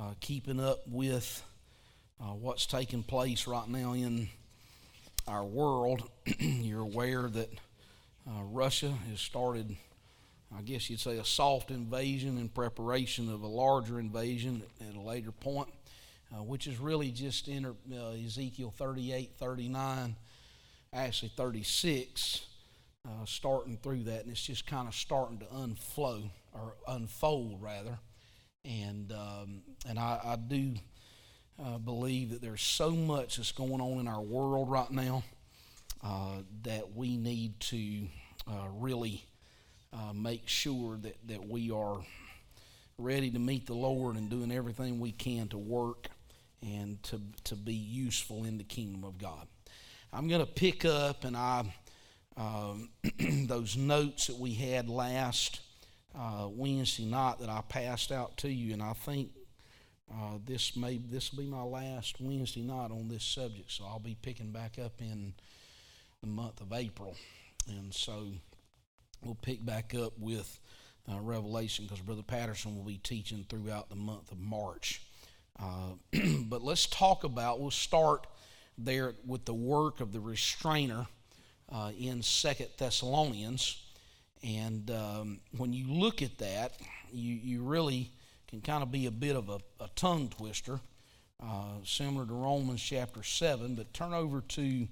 uh, keeping up with uh, what's taking place right now in our world. You're aware that uh, Russia has started, I guess you'd say, a soft invasion in preparation of a larger invasion at a later point, uh, which is really just in uh, Ezekiel 38, 39, actually 36. Uh, starting through that, and it's just kind of starting to unflow or unfold rather and um, and I, I do uh, believe that there's so much that's going on in our world right now uh, that we need to uh, really uh, make sure that, that we are ready to meet the Lord and doing everything we can to work and to, to be useful in the kingdom of God. I'm going to pick up and I um, those notes that we had last uh, Wednesday night that I passed out to you, and I think uh, this may this will be my last Wednesday night on this subject, so I'll be picking back up in the month of April, and so we'll pick back up with uh, Revelation because Brother Patterson will be teaching throughout the month of March. Uh, but let's talk about. We'll start there with the work of the restrainer uh, in Second Thessalonians. And um, when you look at that, you, you really can kind of be a bit of a, a tongue twister, uh, similar to Romans chapter 7. But turn over to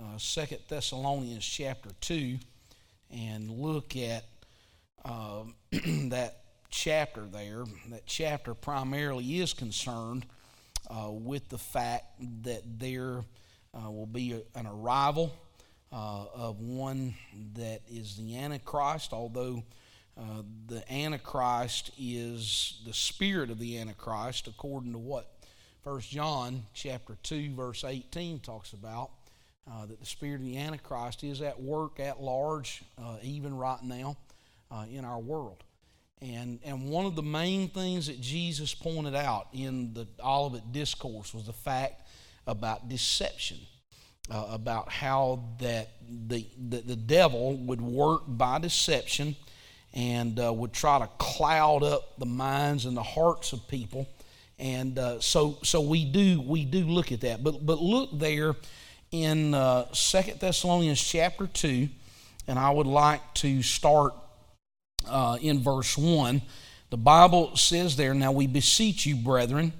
uh, 2 Thessalonians chapter 2 and look at uh, that chapter there. That chapter primarily is concerned uh, with the fact that there uh, will be a, an arrival uh, of one that is the Antichrist, although uh, the Antichrist is the spirit of the Antichrist, according to what First John chapter 2, verse 18 talks about. Uh, that the spirit of the Antichrist is at work at large, uh, even right now uh, in our world. And, and one of the main things that Jesus pointed out in the Olivet Discourse was the fact about deception uh, about how that the, the, the, devil would work by deception and uh, would try to cloud up the minds and the hearts of people. And uh, so, so we do we do look at that. But but look there in uh, Second Thessalonians chapter two, and I would like to start uh, in verse one. The Bible says there, "Now we beseech you, brethren."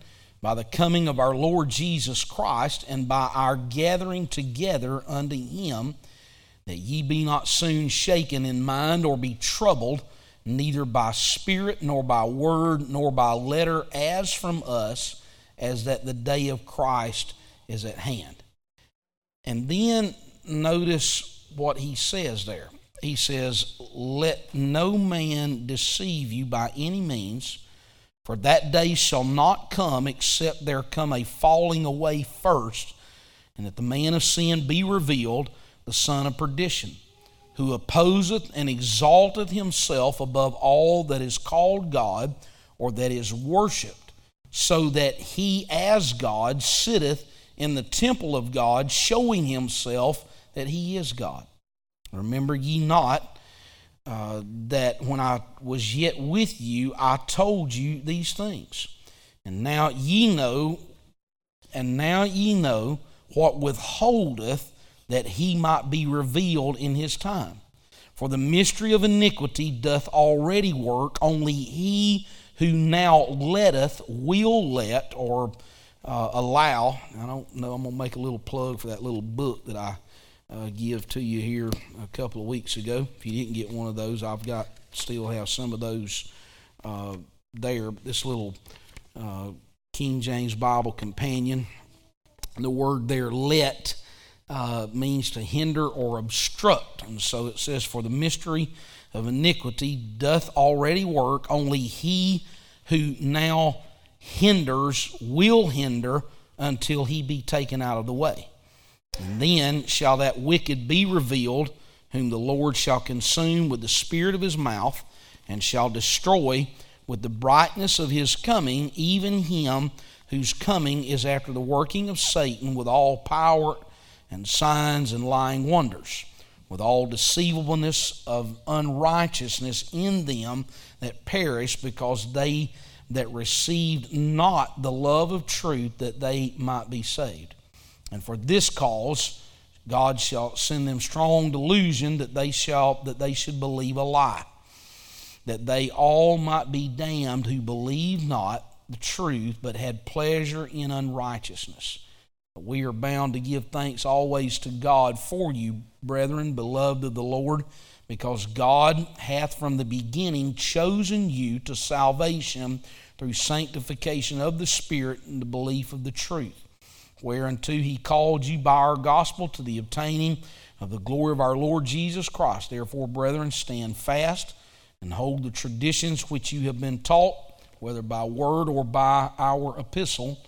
By the coming of our Lord Jesus Christ and by our gathering together unto him, that ye be not soon shaken in mind or be troubled, neither by spirit, nor by word, nor by letter, as from us, as that the day of Christ is at hand. And then notice what he says there. He says, Let no man deceive you by any means for that day shall not come except there come a falling away first, and that the man of sin be revealed, the son of perdition, who opposeth and exalteth himself above all that is called God or that is worshipped, so that he as God sitteth in the temple of God, showing himself that he is God. Remember ye not uh, that when I was yet with you, I told you these things. And now ye know, and now ye know what withholdeth that he might be revealed in his time. For the mystery of iniquity doth already work, only he who now letteth will let or uh, allow. I don't know, I'm going to make a little plug for that little book that I uh, give to you here a couple of weeks ago. If you didn't get one of those, I've got still have some of those uh, there. This little uh, King James Bible companion. The word there, let, uh, means to hinder or obstruct. And so it says, For the mystery of iniquity doth already work, only he who now hinders will hinder until he be taken out of the way. Then shall that wicked be revealed, whom the Lord shall consume with the spirit of his mouth, and shall destroy with the brightness of his coming, even him whose coming is after the working of Satan with all power and signs and lying wonders, with all deceivableness of unrighteousness in them that perish, because they that received not the love of truth that they might be saved. And for this cause God shall send them strong delusion that they shall that they should believe a lie, that they all might be damned who believe not the truth, but had pleasure in unrighteousness. We are bound to give thanks always to God for you, brethren, beloved of the Lord because God hath from the beginning chosen you to salvation through sanctification of the Spirit and the belief of the truth, whereunto he called you by our gospel to the obtaining of the glory of our Lord Jesus Christ. Therefore, brethren, stand fast and hold the traditions which you have been taught, whether by word or by our epistle.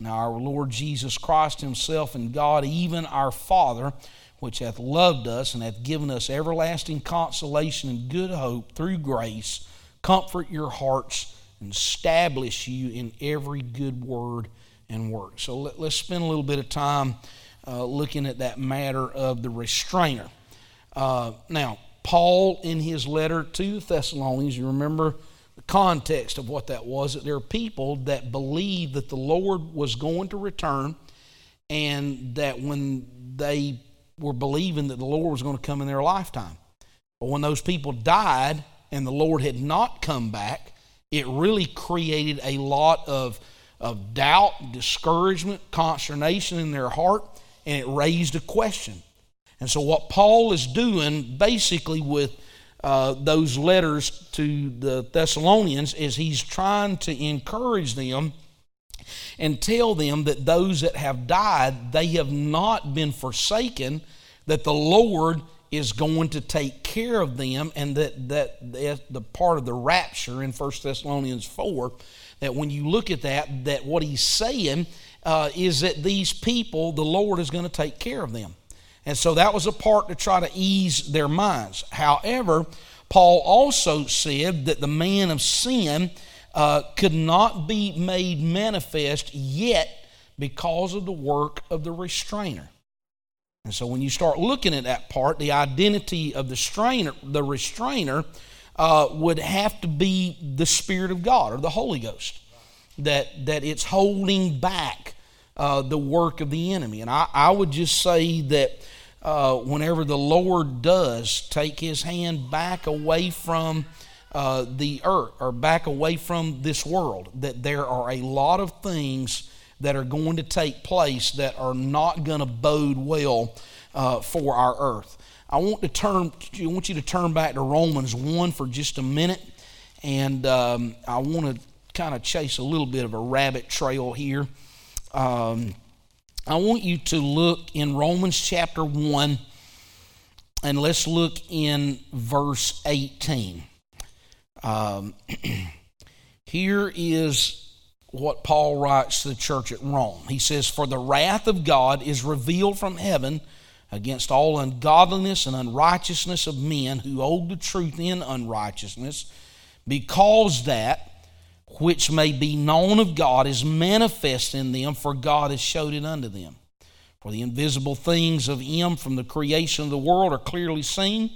Now, our Lord Jesus Christ Himself and God, even our Father, which hath loved us and hath given us everlasting consolation and good hope through grace, comfort your hearts and establish you in every good word and work. So let, us spend a little bit of time uh, looking at that matter of the restrainer. Uh, now, Paul, in his letter to Thessalonians, you remember the context of what that was that there are people that believed that the Lord was going to return and that when they were believing that the Lord was going to come in their lifetime. But when those people died and the Lord had not come back, it really created a lot of, of doubt, discouragement, consternation in their heart, and it raised a question. And so, what Paul is doing basically with uh, those letters to the Thessalonians is he's trying to encourage them and tell them that those that have died, they have not been forsaken, that the Lord is going to take care of them, and that, that, the part of the rapture in 1 Thessalonians 4, that when you look at that, that what he's saying uh, is that these people, the Lord is going to take care of them. And so that was a part to try to ease their minds. However, Paul also said that the man of sin uh, could not be made manifest yet because of the work of the restrainer. And so when you start looking at that part, the identity of the strainer, the restrainer uh, would have to be the Spirit of God or the Holy Ghost. That, that it's holding back uh, the work of the enemy. And I, I would just say that uh, whenever the Lord does take his hand back away from uh, the earth or back away from this world, that there are a lot of things that are going to take place that are not going to bode well uh, for our earth. I want to turn. I want you to turn back to Romans one for just a minute, and um, I want to kind of chase a little bit of a rabbit trail here. Um, I want you to look in Romans chapter one, and let's look in verse eighteen. Um, here is what Paul writes to the church at Rome. He says, For the wrath of God is revealed from heaven against all ungodliness and unrighteousness of men who hold the truth in unrighteousness, because that which may be known of God is manifest in them, for God has showed it unto them. For the invisible things of Him from the creation of the world are clearly seen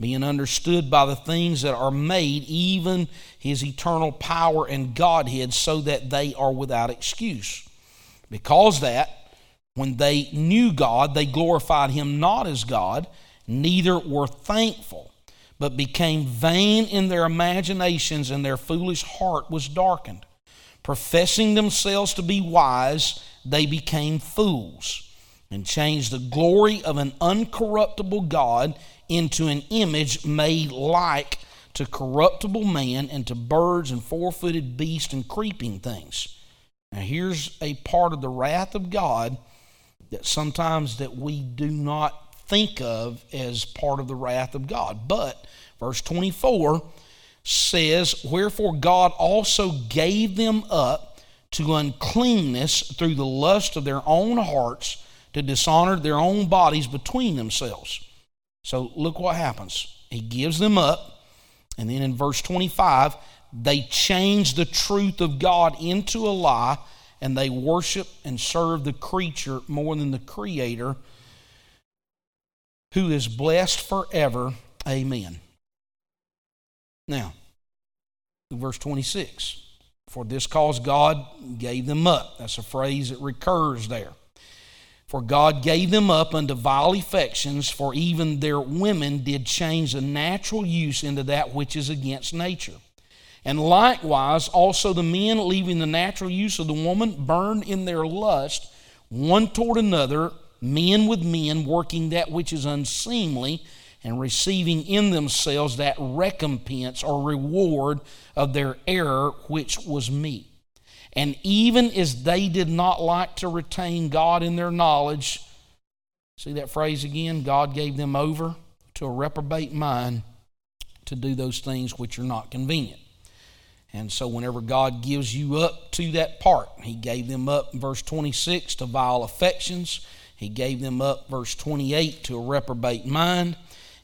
being understood by the things that are made, even his eternal power and Godhead, so that they are without excuse. Because that, when they knew God, they glorified him not as God, neither were thankful, but became vain in their imaginations, and their foolish heart was darkened. Professing themselves to be wise, they became fools and changed the glory of an uncorruptible God into an image made like to corruptible man and to birds and four footed beasts and creeping things. Now here's a part of the wrath of God that sometimes that we do not think of as part of the wrath of God. But verse 24 says, Wherefore God also gave them up to uncleanness through the lust of their own hearts to dishonor their own bodies between themselves. So look what happens. He gives them up, and then in verse 25, they change the truth of God into a lie, and they worship and serve the creature more than the Creator, who is blessed forever. Amen. Now, verse 26. For this cause God gave them up. That's a phrase that recurs there. For God gave them up unto vile affections, for even their women did change the natural use into that which is against nature. And likewise, also the men, leaving the natural use of the woman, burned in their lust one toward another, men with men, working that which is unseemly, and receiving in themselves that recompense or reward of their error which was meet. And even as they did not like to retain God in their knowledge, see that phrase again? God gave them over to a reprobate mind to do those things which are not convenient. And so, whenever God gives you up to that part, He gave them up, verse 26, to vile affections. He gave them up, verse 28, to a reprobate mind.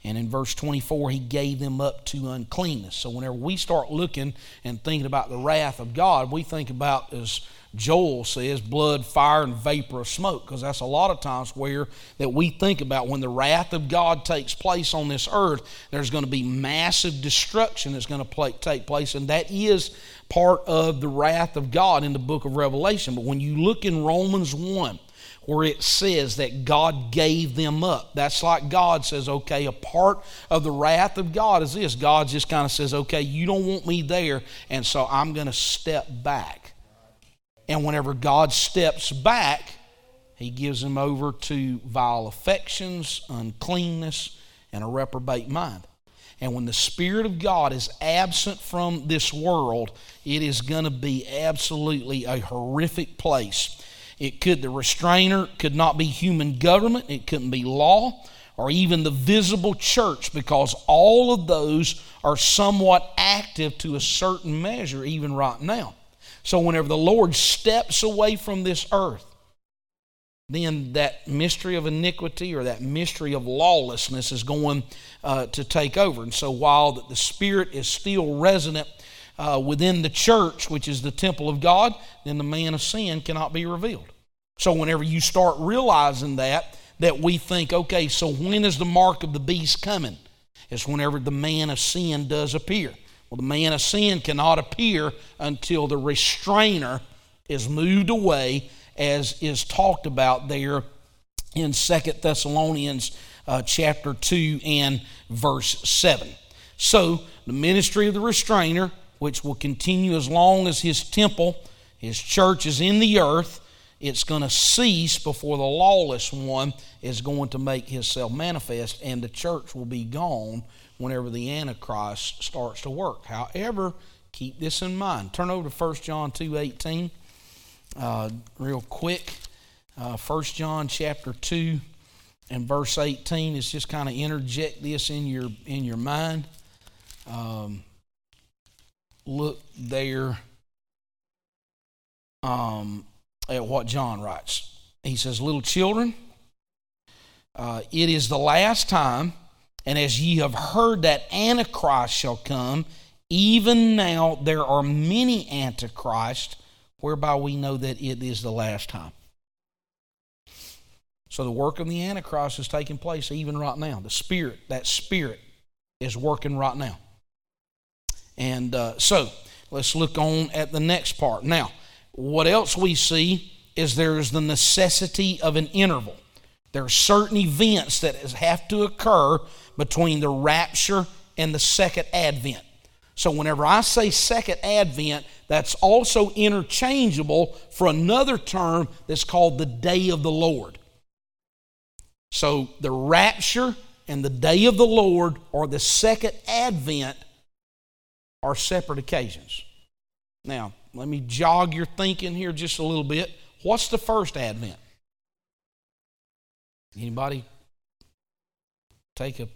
And in verse 24, he gave them up to uncleanness. So whenever we start looking and thinking about the wrath of God, we think about, as Joel says, blood, fire, and vapor of smoke, because that's a lot of times where that we think about when the wrath of God takes place on this earth, there's going to be massive destruction that's going to take place, and that is part of the wrath of God in the book of Revelation. But when you look in Romans 1, where it says that God gave them up. That's like God says, okay, a part of the wrath of God is this. God just kind of says, okay, you don't want me there, and so I'm going to step back. And whenever God steps back, he gives them over to vile affections, uncleanness, and a reprobate mind. And when the Spirit of God is absent from this world, it is going to be absolutely a horrific place. It could, the restrainer could not be human government, it couldn't be law, or even the visible church, because all of those are somewhat active to a certain measure, even right now. So, whenever the Lord steps away from this earth, then that mystery of iniquity or that mystery of lawlessness is going uh, to take over. And so, while the Spirit is still resident uh, within the church, which is the temple of God, then the man of sin cannot be revealed. So whenever you start realizing that, that we think, okay, so when is the mark of the beast coming? It's whenever the man of sin does appear. Well, the man of sin cannot appear until the restrainer is moved away, as is talked about there in Second Thessalonians uh, chapter 2 and verse 7. So, the ministry of the restrainer which will continue as long as his temple, his church is in the earth. It's going to cease before the lawless one is going to make himself manifest, and the church will be gone whenever the Antichrist starts to work. However, keep this in mind. Turn over to 1 John 2 18, uh, real quick. Uh, 1 John chapter 2 and verse 18 is just kind of interject this in your in your mind. Um, look there um, at what John writes. He says, Little children, uh, it is the last time, and as ye have heard that Antichrist shall come, even now there are many Antichrists, whereby we know that it is the last time. So the work of the Antichrist is taking place even right now. The Spirit, that Spirit, is working right now. And uh, so let's look on at the next part. Now, what else we see is there's the necessity of an interval. There are certain events that have to occur between the rapture and the second advent. So, whenever I say second advent, that's also interchangeable for another term that's called the day of the Lord. So, the rapture and the day of the Lord, or the second advent, are separate occasions. Now, let me jog your thinking here just a little bit. What's the first advent? Anybody take a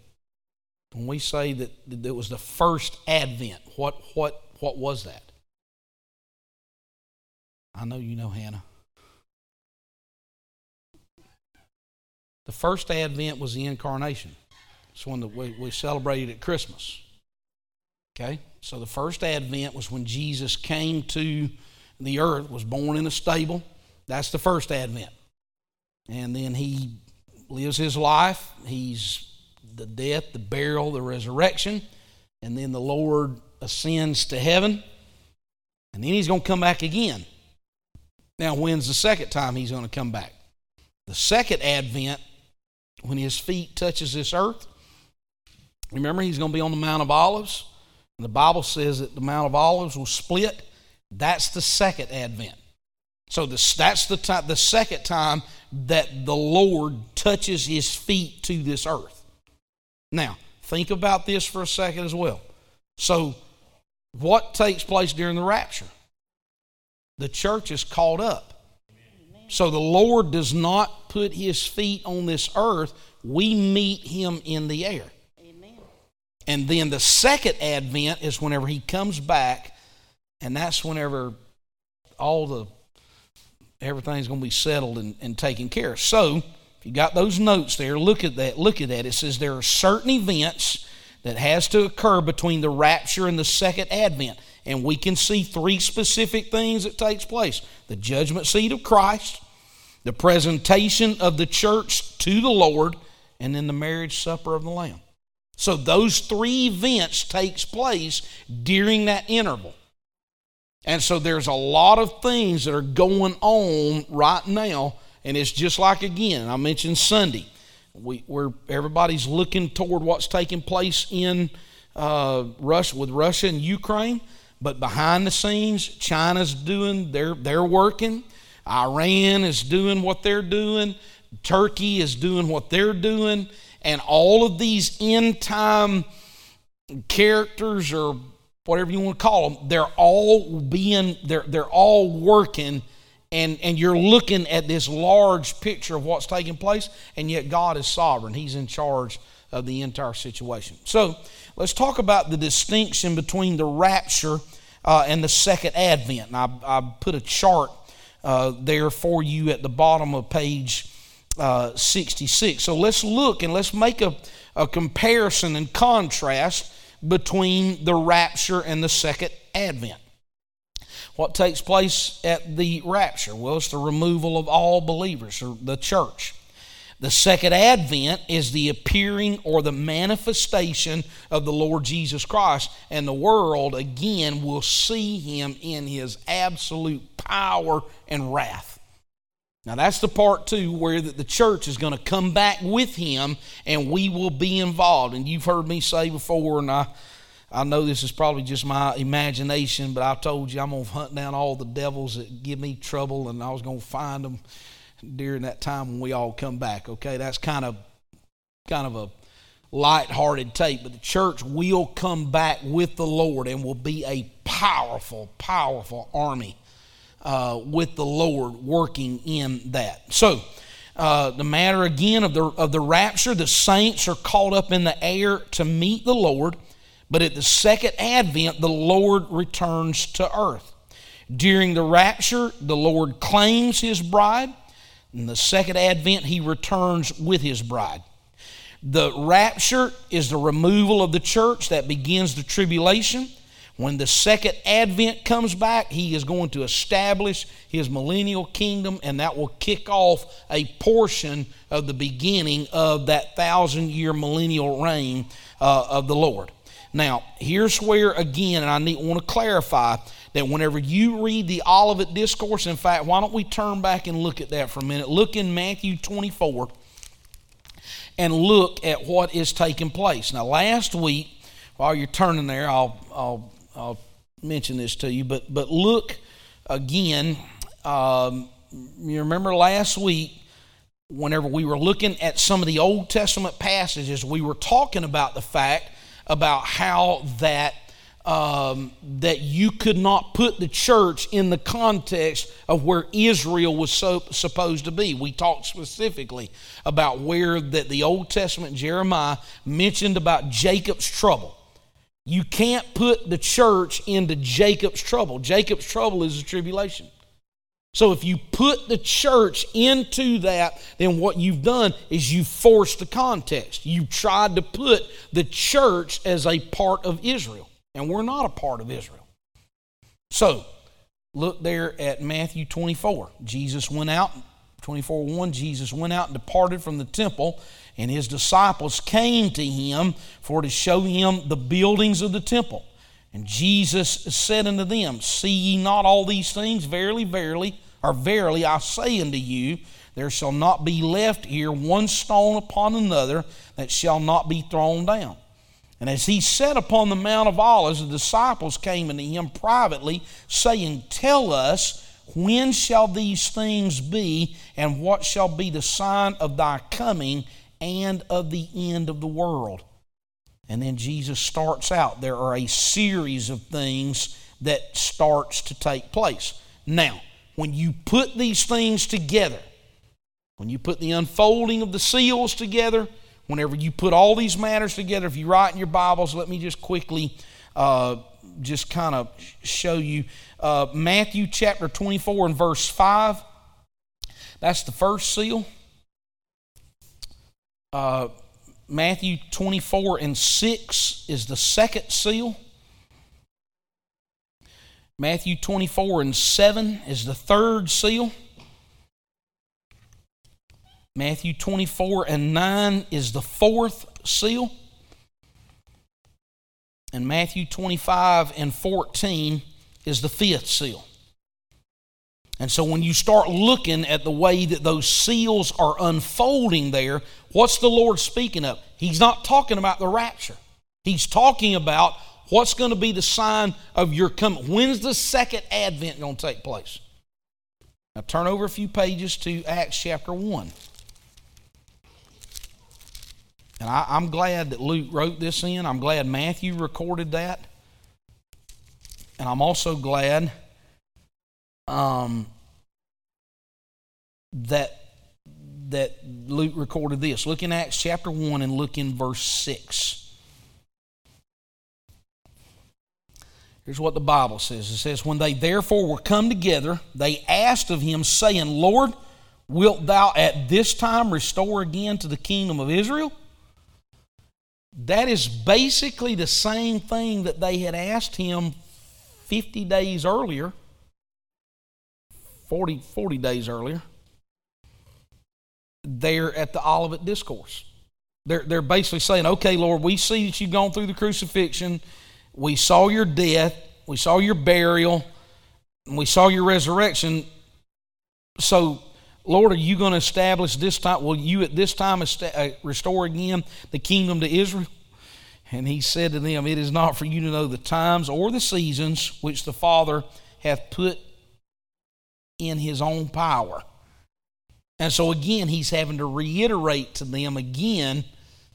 when we say that it was the first advent, what what what was that? I know you know Hannah. The first advent was the incarnation. It's one that we, we celebrated at Christmas. Okay? So the first advent was when Jesus came to the earth, was born in a stable. That's the first advent. And then he lives his life. He's the death, the burial, the resurrection. And then the Lord ascends to heaven. And then he's going to come back again. Now, when's the second time he's going to come back? The second advent, when his feet touches this earth. Remember, he's going to be on the Mount of Olives. And the Bible says that the Mount of Olives will split. That's the second advent. So that's the, time, the second time that the Lord touches his feet to this earth. Now, think about this for a second as well. So, what takes place during the rapture? The church is caught up. So, the Lord does not put his feet on this earth, we meet him in the air. Amen. And then the second advent is whenever he comes back, and that's whenever all the everything's going to be settled and, and taken care of. So, if you got those notes there, look at that. Look at that. It says there are certain events that has to occur between the rapture and the second advent. And we can see three specific things that takes place. The judgment seat of Christ, the presentation of the church to the Lord, and then the marriage supper of the Lamb. So those three events takes place during that interval. And so there's a lot of things that are going on right now, and it's just like again, I mentioned Sunday. We, are everybody's looking toward what's taking place in uh, Russia with Russia and Ukraine, but behind the scenes, China's doing their they're working. Iran is doing what they're doing. Turkey is doing what they're doing, and all of these end time characters or whatever you want to call them, they're all being, they're, they're all working, and, and you're looking at this large picture of what's taking place, and yet God is sovereign. He's in charge of the entire situation. So let's talk about the distinction between the rapture uh, and the second advent. I, I put a chart uh, there for you at the bottom of page uh, 66. So let's look and let's make a, a comparison and contrast between the rapture and the second advent. What takes place at the rapture? Well, it's the removal of all believers, or the church. The second advent is the appearing or the manifestation of the Lord Jesus Christ, and the world again will see him in his absolute power and wrath. Now, that's the part two where the church is going to come back with him and we will be involved. And you've heard me say before, and I, I know this is probably just my imagination, but I told you I'm going to hunt down all the devils that give me trouble and I was going to find them during that time when we all come back. Okay, that's kind of kind of a light-hearted tape, but the church will come back with the Lord and will be a powerful, powerful army uh, with the Lord working in that. So, uh, the matter again of the, of the rapture, the saints are caught up in the air to meet the Lord, but at the second advent, the Lord returns to earth. During the rapture, the Lord claims his bride. In the second advent, he returns with his bride. The rapture is the removal of the church that begins the tribulation. When the second advent comes back, he is going to establish his millennial kingdom, and that will kick off a portion of the beginning of that thousand year millennial reign uh, of the Lord. Now, here's where, again, and I need, want to clarify that whenever you read the Olivet Discourse, in fact, why don't we turn back and look at that for a minute? Look in Matthew 24 and look at what is taking place. Now, last week, while you're turning there, I'll, I'll I'll mention this to you, but but look again. Um, you remember last week, whenever we were looking at some of the Old Testament passages, we were talking about the fact about how that um, that you could not put the church in the context of where Israel was so, supposed to be. We talked specifically about where that the Old Testament Jeremiah mentioned about Jacob's trouble you can't put the church into Jacob's trouble. Jacob's trouble is the tribulation. So if you put the church into that, then what you've done is you forced the context. You tried to put the church as a part of Israel, and we're not a part of Israel. So look there at Matthew 24. Jesus went out, 24 1, Jesus went out and departed from the temple and his disciples came to him for to show him the buildings of the temple. And Jesus said unto them, See ye not all these things? Verily, verily, or verily I say unto you, there shall not be left here one stone upon another that shall not be thrown down. And as he sat upon the Mount of Olives, the disciples came unto him privately, saying, Tell us, when shall these things be, and what shall be the sign of thy coming and of the end of the world? And then Jesus starts out. There are a series of things that starts to take place. Now, when you put these things together, when you put the unfolding of the seals together, whenever you put all these matters together, if you write in your Bibles, let me just quickly uh, just kind of show you uh, Matthew chapter 24 and verse 5. That's the first seal. Uh, Matthew 24 and 6 is the second seal. Matthew 24 and 7 is the third seal. Matthew 24 and 9 is the fourth seal. And Matthew 25 and 14 is the fifth seal. And so when you start looking at the way that those seals are unfolding there, what's the Lord speaking of? He's not talking about the rapture. He's talking about what's going to be the sign of your coming. When's the second advent going to take place? Now turn over a few pages to Acts chapter 1. And I, am glad that Luke wrote this in. I'm glad Matthew recorded that. And I'm also glad um, that that Luke recorded this. Look in Acts chapter 1 and look in verse 6. Here's what the Bible says it says, When they therefore were come together, they asked of him, saying, Lord, wilt thou at this time restore again to the kingdom of Israel? That is basically the same thing that they had asked him 50 days earlier, 40, 40 days earlier, there at the Olivet Discourse. They're, they're basically saying, okay, Lord, we see that you've gone through the crucifixion. We saw your death. We saw your burial. And we saw your resurrection. So Lord, are you going to establish this time? Will you at this time uh, restore again the kingdom to Israel? And he said to them, It is not for you to know the times or the seasons which the Father hath put in his own power. And so again, he's having to reiterate to them again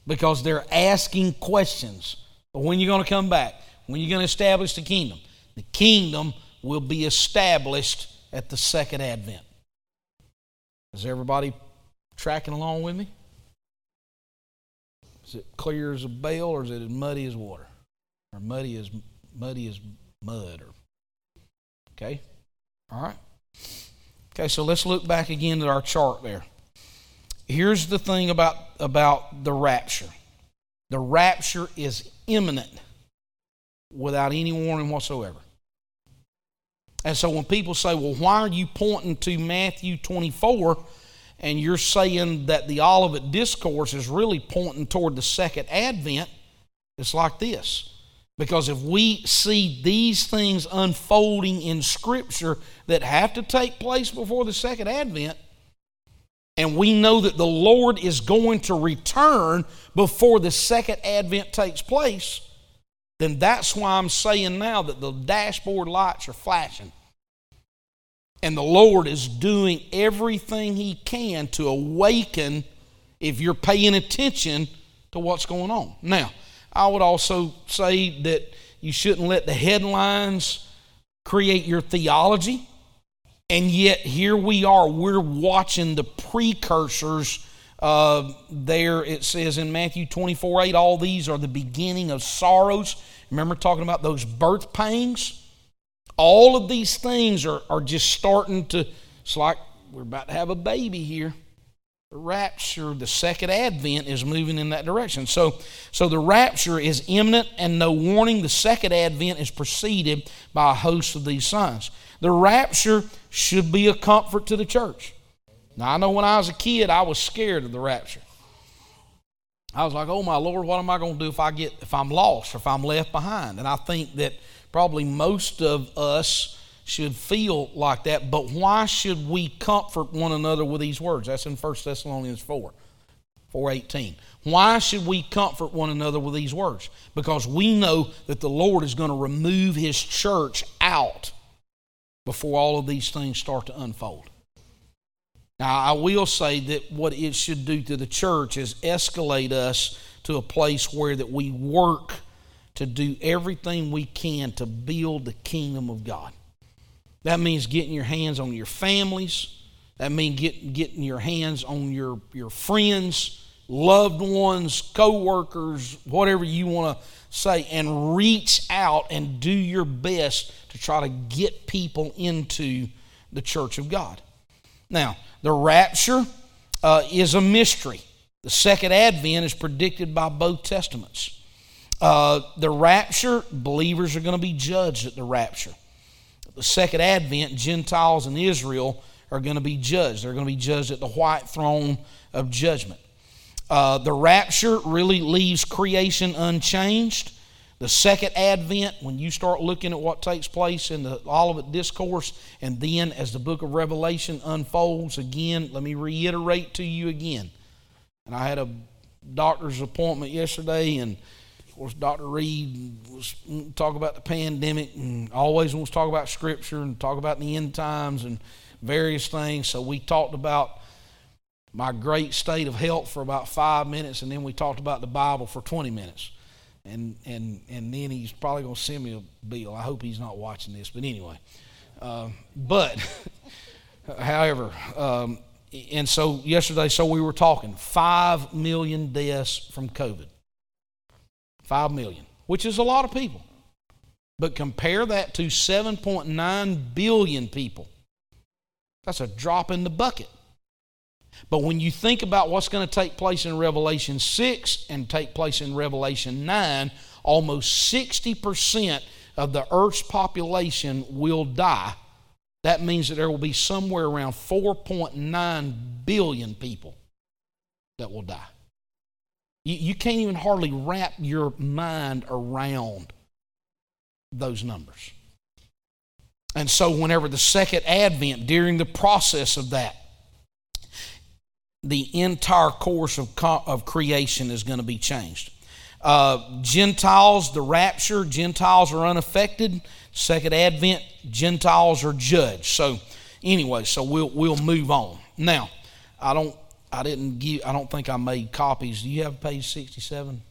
because they're asking questions. But when are you going to come back? When you're you going to establish the kingdom? The kingdom will be established at the second advent. Is everybody tracking along with me? Is it clear as a bell or is it as muddy as water? Or muddy as muddy as mud or Okay? All right. Okay, so let's look back again at our chart there. Here's the thing about about the rapture. The rapture is imminent without any warning whatsoever. And so when people say, well, why are you pointing to Matthew 24 and you're saying that the Olivet Discourse is really pointing toward the second advent? It's like this. Because if we see these things unfolding in Scripture that have to take place before the second advent, and we know that the Lord is going to return before the second advent takes place, then that's why I'm saying now that the dashboard lights are flashing. And the Lord is doing everything He can to awaken if you're paying attention to what's going on. Now, I would also say that you shouldn't let the headlines create your theology. And yet, here we are, we're watching the precursors. Uh, there it says in Matthew 24 8, all these are the beginning of sorrows. Remember talking about those birth pangs? All of these things are, are just starting to, it's like we're about to have a baby here. Rapture, the second advent is moving in that direction. So, so the rapture is imminent and no warning. The second advent is preceded by a host of these signs. The rapture should be a comfort to the church. Now, I know when I was a kid, I was scared of the rapture. I was like, oh my Lord, what am I going to do if I get if I'm lost or if I'm left behind? And I think that probably most of us should feel like that. But why should we comfort one another with these words? That's in 1 Thessalonians 4, 418. Why should we comfort one another with these words? Because we know that the Lord is going to remove his church out before all of these things start to unfold. Now, I will say that what it should do to the church is escalate us to a place where that we work to do everything we can to build the kingdom of God. That means getting your hands on your families. That means get, getting your hands on your, your friends, loved ones, co-workers, whatever you want to say, and reach out and do your best to try to get people into the church of God. Now, the rapture uh, is a mystery. The second advent is predicted by both testaments. Uh, the rapture, believers are going to be judged at the rapture. The second advent, Gentiles and Israel are going to be judged. They're going to be judged at the white throne of judgment. Uh, the rapture really leaves creation unchanged. The second advent, when you start looking at what takes place in the Olivet Discourse, and then as the book of Revelation unfolds, again, let me reiterate to you again. And I had a doctor's appointment yesterday, and of course, Dr. Reed was talk about the pandemic and always wants to talk about Scripture and talk about the end times and various things. So we talked about my great state of health for about five minutes, and then we talked about the Bible for 20 minutes and and and then he's probably going to send me a bill. I hope he's not watching this, but anyway. Uh, but, however, um, and so yesterday, so we were talking five million deaths from COVID. Five million, which is a lot of people. But compare that to 7.9 billion people. That's a drop in the bucket. But when you think about what's going to take place in Revelation 6 and take place in Revelation 9, almost 60% of the earth's population will die. That means that there will be somewhere around 4.9 billion people that will die. You, you can't even hardly wrap your mind around those numbers. And so, whenever the second advent, during the process of that, the entire course of, of creation is going to be changed. Uh, Gentiles, the rapture, Gentiles are unaffected. Second advent, Gentiles are judged. So, anyway, so we'll we'll move on. Now, I don't I didn't give I don't think I made copies. Do you have page sixty seven?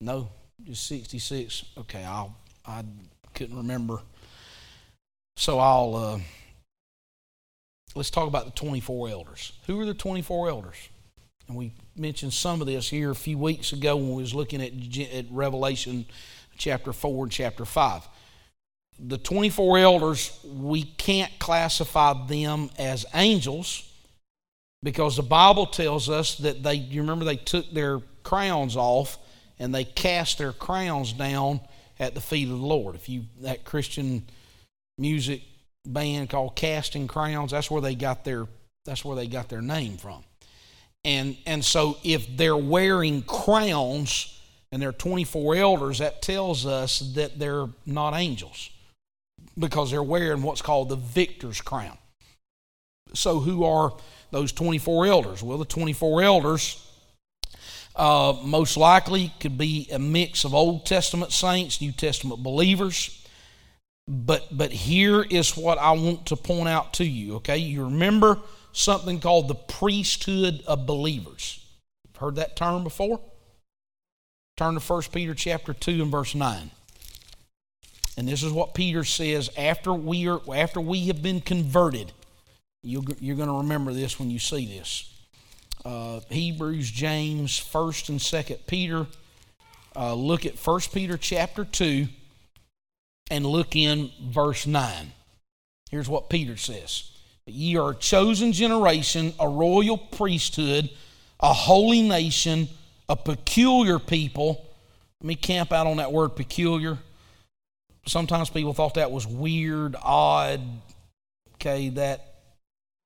No, just sixty six. Okay, I'll I couldn't remember. So I'll. Uh, let's talk about the 24 elders. Who are the 24 elders? And we mentioned some of this here a few weeks ago when we was looking at, at Revelation chapter 4 and chapter 5. The 24 elders, we can't classify them as angels because the Bible tells us that they, you remember, they took their crowns off and they cast their crowns down at the feet of the Lord. If you, that Christian music band called Casting Crowns. That's where they got their that's where they got their name from. And and so if they're wearing crowns and they're 24 elders, that tells us that they're not angels because they're wearing what's called the victor's crown. So who are those 24 elders? Well, the 24 elders uh, most likely could be a mix of Old Testament saints, New Testament believers. But but here is what I want to point out to you, okay? You remember something called the priesthood of believers. Heard that term before? Turn to 1 Peter chapter 2 and verse 9. And this is what Peter says after we are after we have been converted. You are going to remember this when you see this. Uh, Hebrews, James, First and Second Peter. Uh, look at 1 Peter chapter 2 and look in verse 9. Here's what Peter says Ye are a chosen generation, a royal priesthood, a holy nation, a peculiar people. Let me camp out on that word peculiar. Sometimes people thought that was weird, odd. Okay, that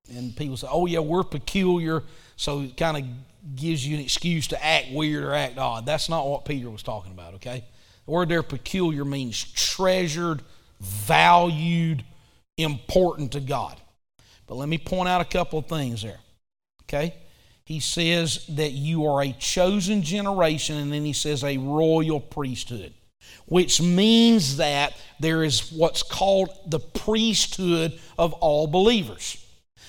And people say, oh, yeah, we're peculiar. So it kind of gives you an excuse to act weird or act odd. That's not what Peter was talking about, okay? The word there, peculiar, means treasured, valued, important to God. But let me point out a couple of things there, okay? He says that you are a chosen generation, and then he says a royal priesthood, which means that there is what's called the priesthood of all believers.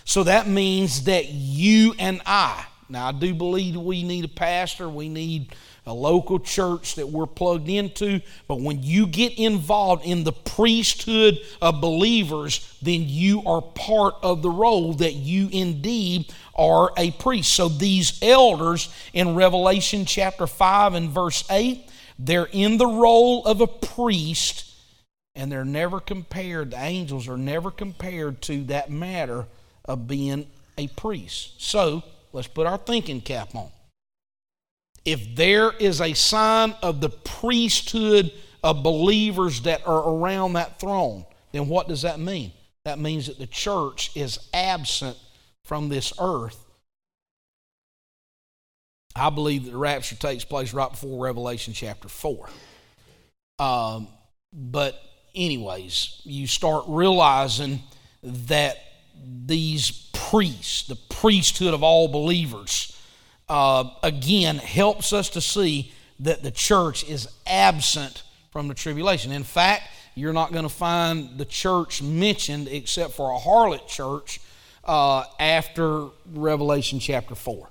So that means that you and I, now I do believe we need a pastor, we need a local church that we're plugged into, but when you get involved in the priesthood of believers, then you are part of the role that you indeed are a priest. So these elders in Revelation chapter 5 and verse 8, they're in the role of a priest and they're never compared, the angels are never compared to that matter of being a priest. So let's put our thinking cap on. If there is a sign of the priesthood of believers that are around that throne, then what does that mean? That means that the church is absent from this earth. I believe that the rapture takes place right before Revelation chapter 4. Um, but, anyways, you start realizing that these priests, the priesthood of all believers, uh, again helps us to see that the church is absent from the tribulation. In fact, you're not going to find the church mentioned except for a harlot church uh, after Revelation chapter 4.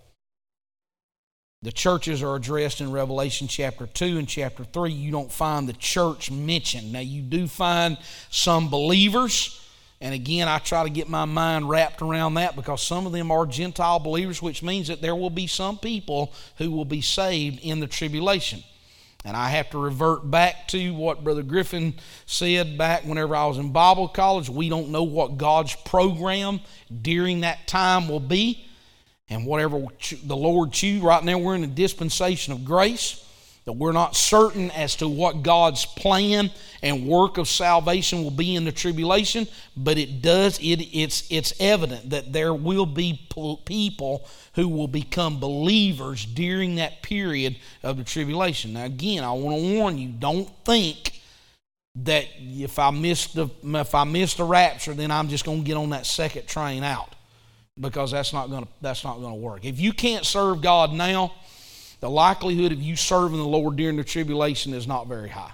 The churches are addressed in Revelation chapter 2 and chapter 3. You don't find the church mentioned. Now, you do find some believers and again, I try to get my mind wrapped around that because some of them are Gentile believers, which means that there will be some people who will be saved in the tribulation. And I have to revert back to what Brother Griffin said back whenever I was in Bible college. We don't know what God's program during that time will be. And whatever the Lord choose, right now we're in a dispensation of grace that we're not certain as to what God's plan and work of salvation will be in the tribulation, but it does it it's it's evident that there will be people who will become believers during that period of the tribulation. Now again, I want to warn you, don't think that if I miss the if I miss the rapture, then I'm just going to get on that second train out because that's not going to that's not going to work. If you can't serve God now, the likelihood of you serving the Lord during the tribulation is not very high.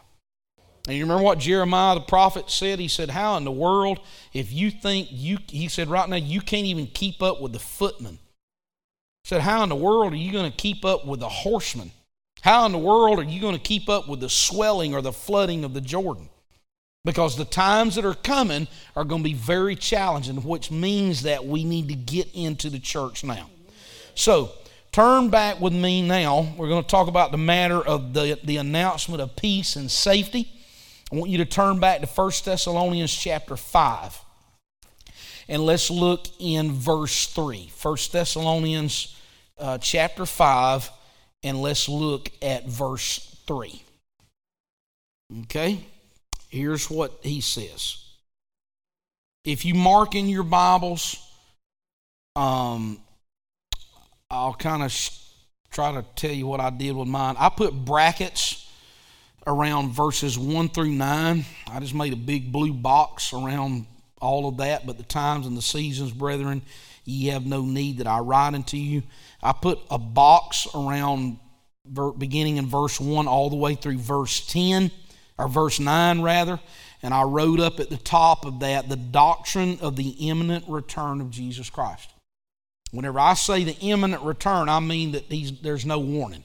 And you remember what Jeremiah the prophet said? He said, How in the world, if you think you, he said, right now, you can't even keep up with the footman. He said, How in the world are you going to keep up with the horseman? How in the world are you going to keep up with the swelling or the flooding of the Jordan? Because the times that are coming are going to be very challenging, which means that we need to get into the church now. So, Turn back with me now. We're going to talk about the matter of the, the announcement of peace and safety. I want you to turn back to 1 Thessalonians chapter 5. And let's look in verse 3. 1 Thessalonians uh, chapter 5, and let's look at verse 3. Okay? Here's what he says. If you mark in your Bibles, um, I'll kind of sh- try to tell you what I did with mine. I put brackets around verses 1 through 9. I just made a big blue box around all of that, but the times and the seasons, brethren, ye have no need that I write unto you. I put a box around beginning in verse 1 all the way through verse 10, or verse 9 rather, and I wrote up at the top of that the doctrine of the imminent return of Jesus Christ. Whenever I say the imminent return, I mean that there's no warning.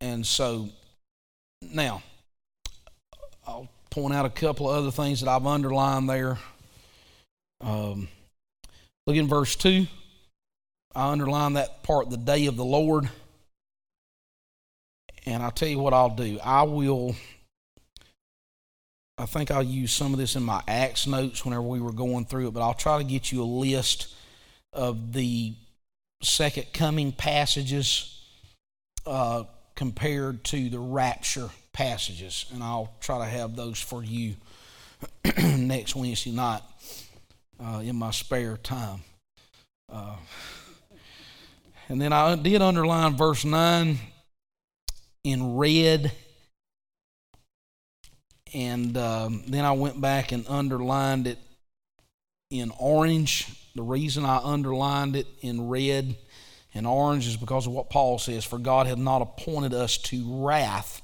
And so, now, I'll point out a couple of other things that I've underlined there. Um, look in verse 2. I underline that part, the day of the Lord. And I'll tell you what I'll do. I will I think I'll use some of this in my Acts notes whenever we were going through it, but I'll try to get you a list of the second coming passages uh, compared to the rapture passages, and I'll try to have those for you next Wednesday night uh, in my spare time. Uh, and then I did underline verse 9 in red. And um, then I went back and underlined it in orange. The reason I underlined it in red and orange is because of what Paul says For God hath not appointed us to wrath,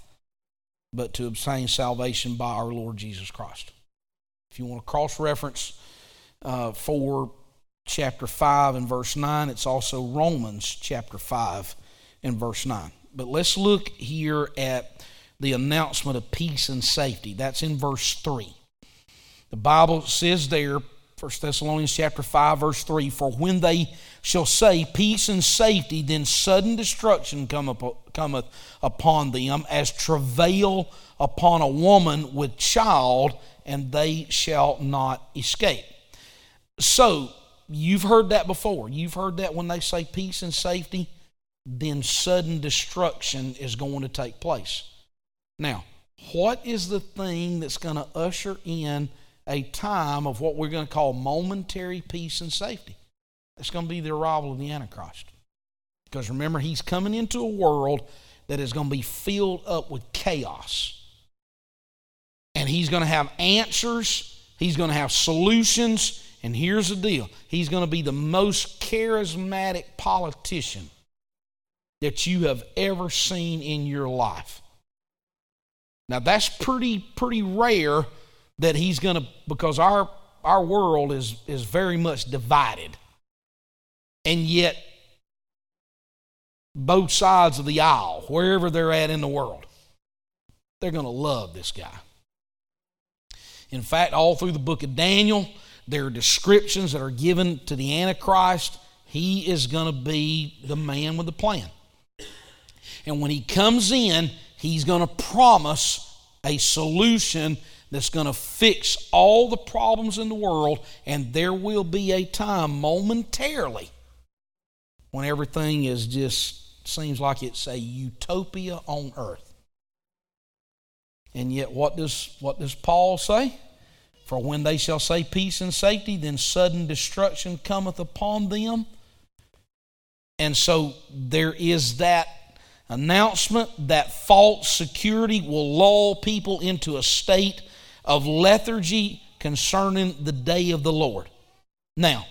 but to obtain salvation by our Lord Jesus Christ. If you want to cross reference uh, for chapter 5 and verse 9, it's also Romans chapter 5 and verse 9. But let's look here at the announcement of peace and safety. That's in verse 3. The Bible says there, 1 Thessalonians chapter 5, verse 3, For when they shall say peace and safety, then sudden destruction cometh upon them as travail upon a woman with child, and they shall not escape. So, you've heard that before. You've heard that when they say peace and safety, then sudden destruction is going to take place. Now, what is the thing that's going to usher in a time of what we're going to call momentary peace and safety? It's going to be the arrival of the Antichrist. Because remember, he's coming into a world that is going to be filled up with chaos. And he's going to have answers, he's going to have solutions. And here's the deal he's going to be the most charismatic politician that you have ever seen in your life. Now that's pretty pretty rare that he's going to because our our world is is very much divided. And yet both sides of the aisle, wherever they're at in the world, they're going to love this guy. In fact, all through the book of Daniel, there are descriptions that are given to the Antichrist. He is going to be the man with the plan. And when he comes in, he's going to promise a solution that's going to fix all the problems in the world, and there will be a time momentarily when everything is just seems like it's a utopia on earth. And yet what does what does Paul say? For when they shall say peace and safety, then sudden destruction cometh upon them. And so there is that announcement that false security will lull people into a state of lethargy concerning the day of the Lord. Now,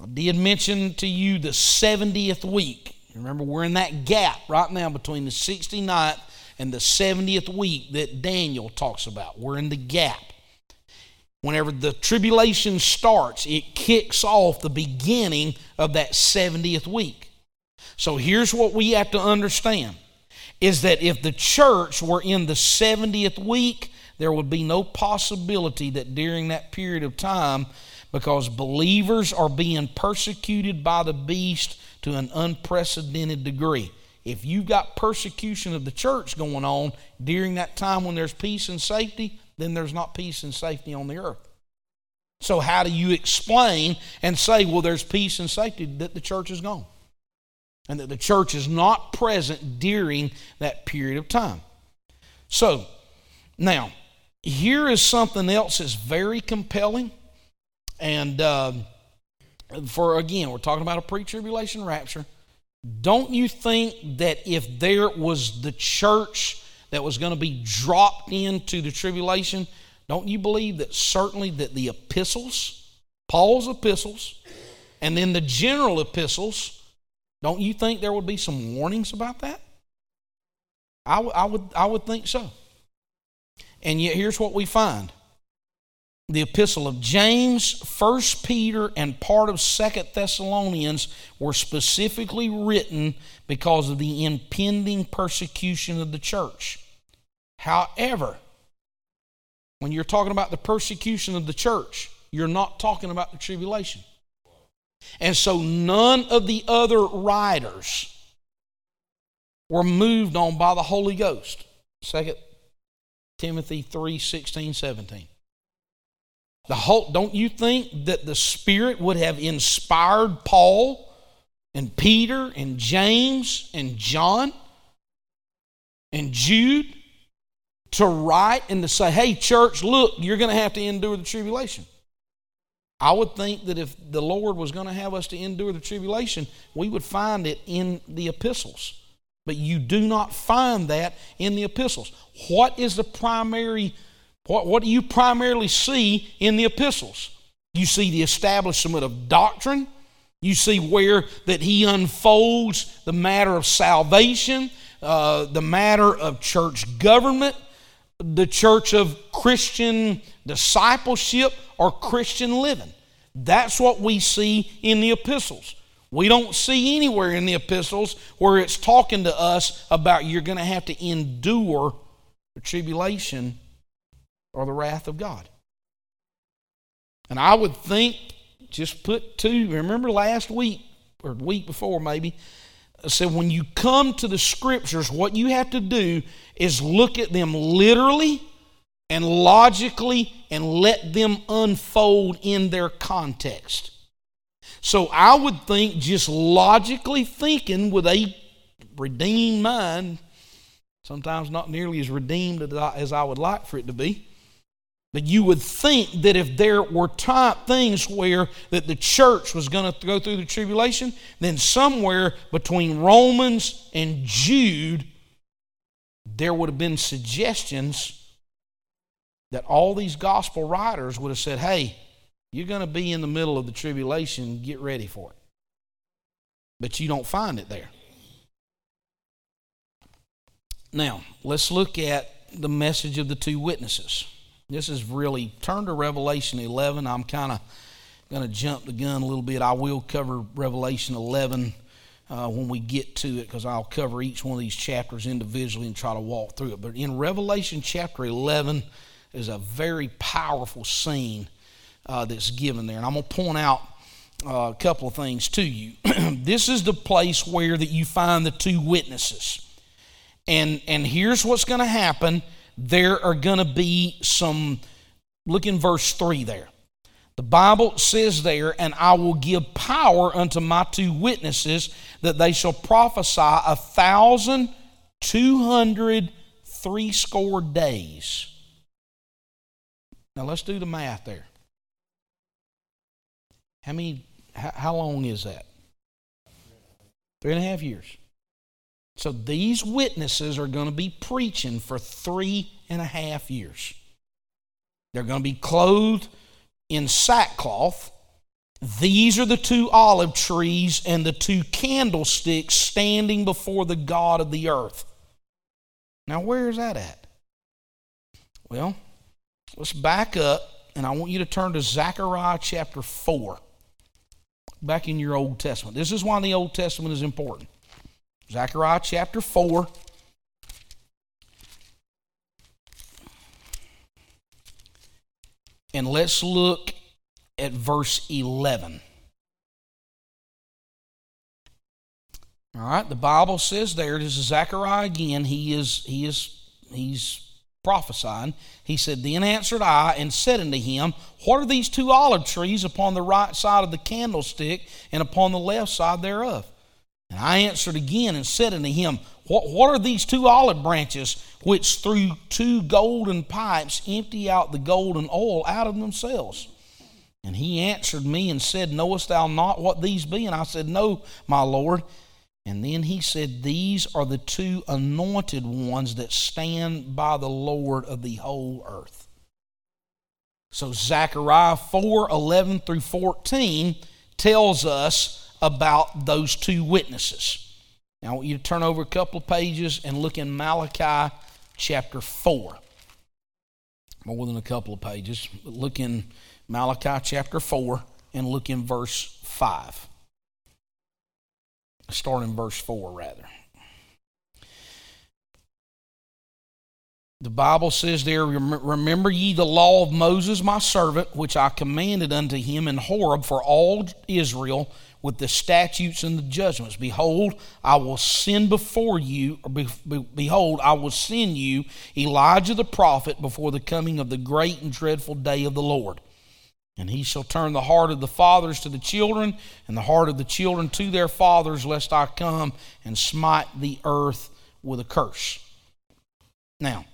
I did mention to you the 70th week. Remember, we're in that gap right now between the 69th and the 70th week that Daniel talks about. We're in the gap. Whenever the tribulation starts, it kicks off the beginning of that 70th week. So here's what we have to understand is that if the church were in the 70th week, there would be no possibility that during that period of time, because believers are being persecuted by the beast to an unprecedented degree. If you've got persecution of the church going on during that time when there's peace and safety, then there's not peace and safety on the earth. So, how do you explain and say, well, there's peace and safety that the church is gone? And that the church is not present during that period of time. So, now, here is something else that's very compelling. And uh, for again, we're talking about a pre tribulation rapture. Don't you think that if there was the church that was going to be dropped into the tribulation, don't you believe that certainly that the epistles, Paul's epistles, and then the general epistles, don't you think there would be some warnings about that? I, w- I, would, I would think so. And yet, here's what we find the epistle of James, First Peter, and part of Second Thessalonians were specifically written because of the impending persecution of the church. However, when you're talking about the persecution of the church, you're not talking about the tribulation. And so none of the other writers were moved on by the Holy Ghost. Second Timothy 3 16, 17. The whole, don't you think that the Spirit would have inspired Paul and Peter and James and John and Jude to write and to say, hey, church, look, you're going to have to endure the tribulation. I would think that if the Lord was going to have us to endure the tribulation, we would find it in the epistles. But you do not find that in the epistles. What is the primary, what, what do you primarily see in the epistles? You see the establishment of doctrine. You see where that he unfolds the matter of salvation, uh, the matter of church government, the church of Christian discipleship or Christian living. That's what we see in the epistles. We don't see anywhere in the epistles where it's talking to us about you're going to have to endure the tribulation or the wrath of God. And I would think, just put two, remember last week or week before maybe, I said when you come to the scriptures, what you have to do is look at them literally and logically and let them unfold in their context. So I would think, just logically thinking with a redeemed mind, sometimes not nearly as redeemed as I would like for it to be, but you would think that if there were type things where that the church was going to go through the tribulation, then somewhere between Romans and Jude, there would have been suggestions that all these gospel writers would have said, hey, you're going to be in the middle of the tribulation, get ready for it. But you don't find it there. Now, let's look at the message of the two witnesses. This is really, turn to Revelation 11. I'm kind of going to jump the gun a little bit. I will cover Revelation 11 uh, when we get to it because I'll cover each one of these chapters individually and try to walk through it. But in Revelation chapter 11 is a very powerful scene uh, that's given there. And I'm going to point out uh, a couple of things to you. this is the place where that you find the two witnesses. And, and here's what's going to happen. There are going to be some, look in verse 3 there. The Bible says there, and I will give power unto my two witnesses that they shall prophesy a thousand two hundred three score days. Now let's do the math there. How many? How, how long is that? Three and a half years. So these witnesses are going to be preaching for three and a half years. They're going to be clothed in sackcloth. These are the two olive trees and the two candlesticks standing before the God of the earth. Now, where is that at? Well, let's back up, and I want you to turn to Zechariah chapter 4 back in your Old Testament. This is why the Old Testament is important. Zechariah chapter 4. And let's look at verse 11. All right, the Bible says there, this is Zechariah again. He is he is he's prophesying. He said, Then answered I and said unto him, What are these two olive trees upon the right side of the candlestick and upon the left side thereof? And I answered again and said unto him, What, what are these two olive branches which through two golden pipes empty out the golden oil out of themselves? And he answered me and said, Knowest thou not what these be? And I said, No, my Lord. And then he said, These are the two anointed ones that stand by the Lord of the whole earth. So Zechariah 4 11 through 14 tells us about those two witnesses. Now I want you to turn over a couple of pages and look in Malachi chapter 4. More than a couple of pages. Look in Malachi chapter 4 and look in verse 5 start in verse 4 rather. The Bible says there, Remember ye the law of Moses my servant, which I commanded unto him in Horeb for all Israel with the statutes and the judgments. Behold, I will send before you, or be, be, behold, I will send you Elijah the prophet before the coming of the great and dreadful day of the Lord. And he shall turn the heart of the fathers to the children, and the heart of the children to their fathers, lest I come and smite the earth with a curse. Now,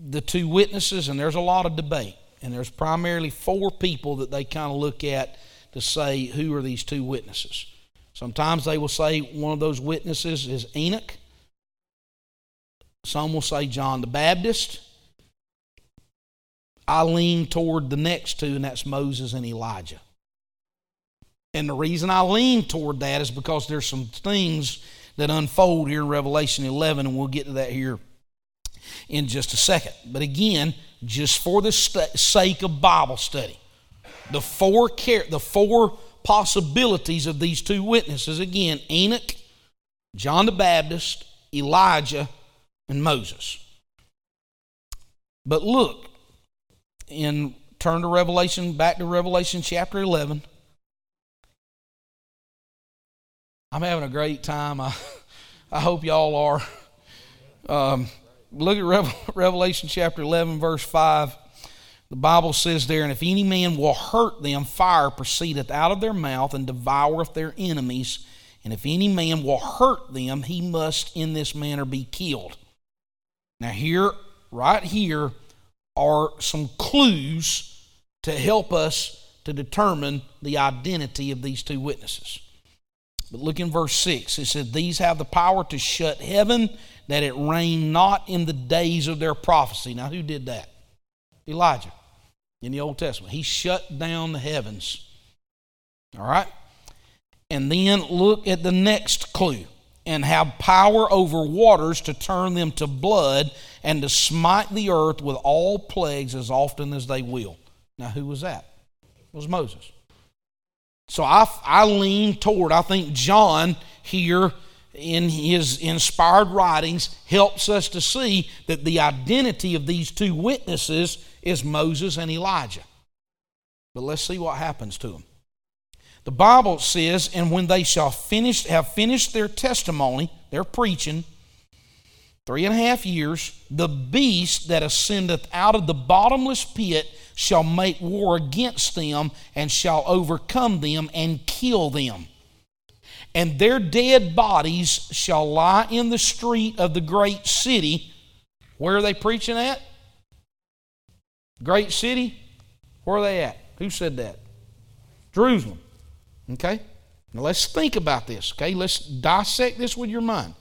the two witnesses, and there's a lot of debate. And there's primarily four people that they kind of look at to say who are these two witnesses. Sometimes they will say one of those witnesses is Enoch. Some will say John the Baptist. I lean toward the next two, and that's Moses and Elijah. And the reason I lean toward that is because there's some things that unfold here in Revelation 11, and we'll get to that here in just a second. But again, just for the sake of Bible study, the four care, the four possibilities of these two witnesses again Enoch, John the Baptist, Elijah, and Moses. But look, in turn to Revelation, back to Revelation chapter 11. I'm having a great time. I, I hope y'all are. Um, look at Revelation chapter 11, verse 5. The Bible says there, And if any man will hurt them, fire proceedeth out of their mouth and devoureth their enemies. And if any man will hurt them, he must in this manner be killed. Now, here, right here, are some clues to help us to determine the identity of these two witnesses. But look in verse 6. It says, These have the power to shut heaven that it rain not in the days of their prophecy. Now, who did that? Elijah in the Old Testament. He shut down the heavens. All right? And then look at the next clue and have power over waters to turn them to blood and to smite the earth with all plagues as often as they will. Now, who was that? It was Moses. So I, I lean toward, I think John here in his inspired writings helps us to see that the identity of these two witnesses is Moses and Elijah. But let's see what happens to them. The Bible says, and when they shall finish, have finished their testimony, their preaching, three and a half years, the beast that ascendeth out of the bottomless pit shall make war against them and shall overcome them and kill them. And their dead bodies shall lie in the street of the great city. Where are they preaching at? Great city? Where are they at? Who said that? Jerusalem. Okay? Now let's think about this. Okay? Let's dissect this with your mind.